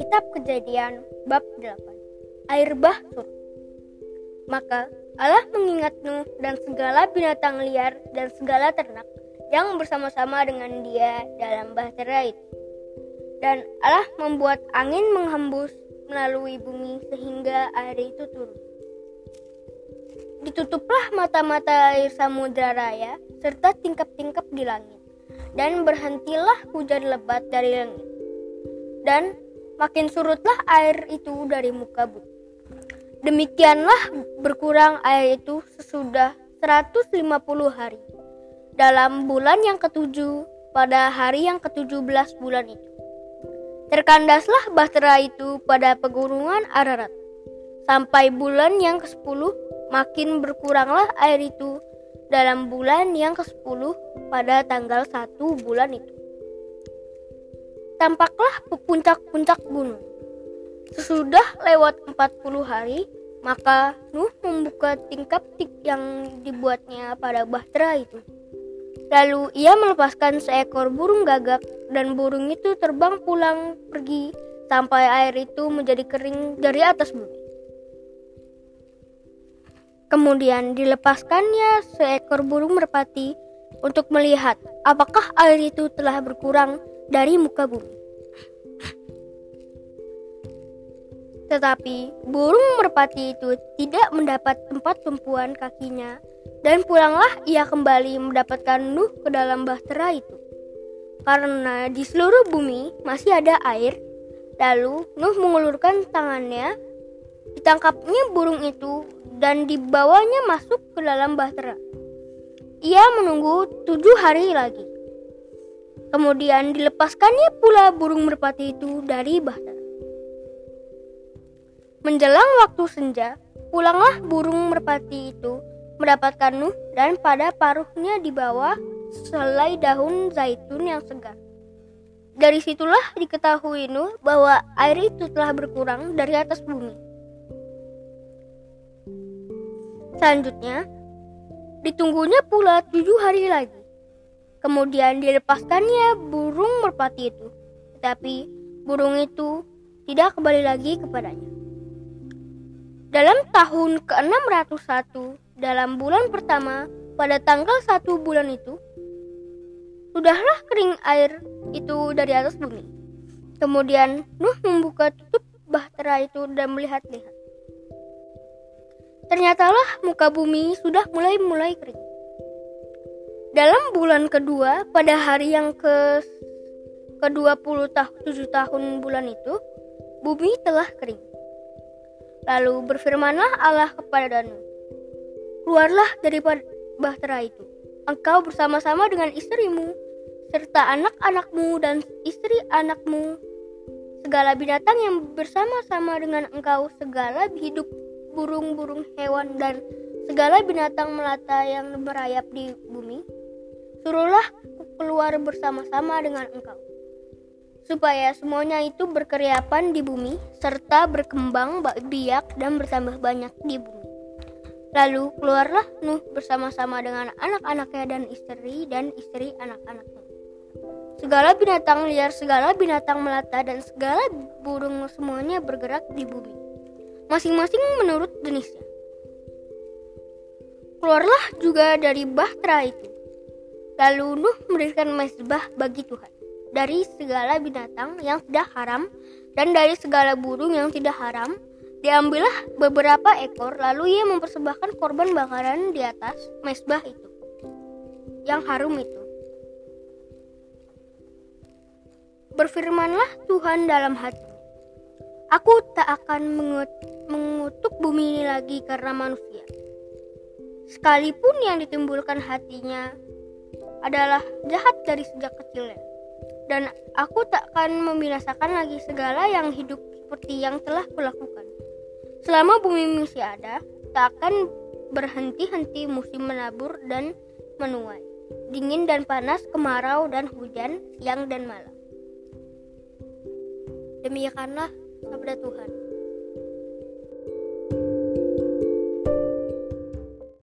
Kitab Kejadian bab 8 Air bah surut Maka Allah mengingat Nuh dan segala binatang liar dan segala ternak yang bersama-sama dengan dia dalam bahtera itu. Dan Allah membuat angin menghembus melalui bumi sehingga air itu turun. Ditutuplah mata-mata air samudra raya serta tingkap-tingkap di langit, dan berhentilah hujan lebat dari langit. Dan makin surutlah air itu dari muka bumi. Demikianlah berkurang air itu sesudah 150 hari. Dalam bulan yang ketujuh, pada hari yang ketujuh belas bulan itu. Terkandaslah bahtera itu pada pegunungan Ararat. Sampai bulan yang ke-10, makin berkuranglah air itu dalam bulan yang ke-10 pada tanggal 1 bulan itu. Tampaklah puncak-puncak gunung. Sesudah lewat 40 hari, maka Nuh membuka tingkap tik yang dibuatnya pada bahtera itu. Lalu ia melepaskan seekor burung gagak dan burung itu terbang pulang pergi sampai air itu menjadi kering dari atas bumi. Kemudian dilepaskannya seekor burung merpati untuk melihat apakah air itu telah berkurang dari muka bumi. Tetapi burung merpati itu tidak mendapat tempat tumpuan kakinya dan pulanglah ia kembali mendapatkan Nuh ke dalam bahtera itu. Karena di seluruh bumi masih ada air, lalu Nuh mengulurkan tangannya, ditangkapnya burung itu dan dibawanya masuk ke dalam bahtera. Ia menunggu tujuh hari lagi. Kemudian dilepaskannya pula burung merpati itu dari bahtera. Menjelang waktu senja, pulanglah burung merpati itu mendapatkan Nuh dan pada paruhnya di bawah selai daun zaitun yang segar. Dari situlah diketahui Nuh bahwa air itu telah berkurang dari atas bumi. Selanjutnya, ditunggunya pula tujuh hari lagi. Kemudian dilepaskannya burung merpati itu, tetapi burung itu tidak kembali lagi kepadanya. Dalam tahun ke-601 dalam bulan pertama pada tanggal satu bulan itu sudahlah kering air itu dari atas bumi. Kemudian Nuh membuka tutup bahtera itu dan melihat-lihat. Ternyatalah muka bumi sudah mulai-mulai kering. Dalam bulan kedua, pada hari yang ke ke-20 tahun 7 tahun bulan itu, bumi telah kering. Lalu berfirmanlah Allah kepada Nuh, Keluarlah dari bahtera itu. Engkau bersama-sama dengan istrimu, serta anak-anakmu dan istri anakmu, segala binatang yang bersama-sama dengan engkau, segala hidup burung-burung hewan dan segala binatang melata yang merayap di bumi, suruhlah keluar bersama-sama dengan engkau. Supaya semuanya itu berkeriapan di bumi, serta berkembang biak dan bertambah banyak di bumi. Lalu keluarlah Nuh bersama-sama dengan anak-anaknya dan istri dan istri anak-anaknya. Segala binatang liar, segala binatang melata, dan segala burung semuanya bergerak di bumi. Masing-masing menurut jenisnya. Keluarlah juga dari bahtera itu. Lalu Nuh mendirikan mesbah bagi Tuhan. Dari segala binatang yang tidak haram dan dari segala burung yang tidak haram Diambillah beberapa ekor, lalu ia mempersembahkan korban bakaran di atas mesbah itu, yang harum itu. Berfirmanlah Tuhan dalam hati, Aku tak akan mengutuk bumi ini lagi karena manusia. Sekalipun yang ditimbulkan hatinya adalah jahat dari sejak kecilnya. Dan aku tak akan membinasakan lagi segala yang hidup seperti yang telah kulakukan. Selama bumi masih ada, tak akan berhenti-henti musim menabur dan menuai, dingin dan panas, kemarau dan hujan, siang dan malam. Demikianlah sabda Tuhan.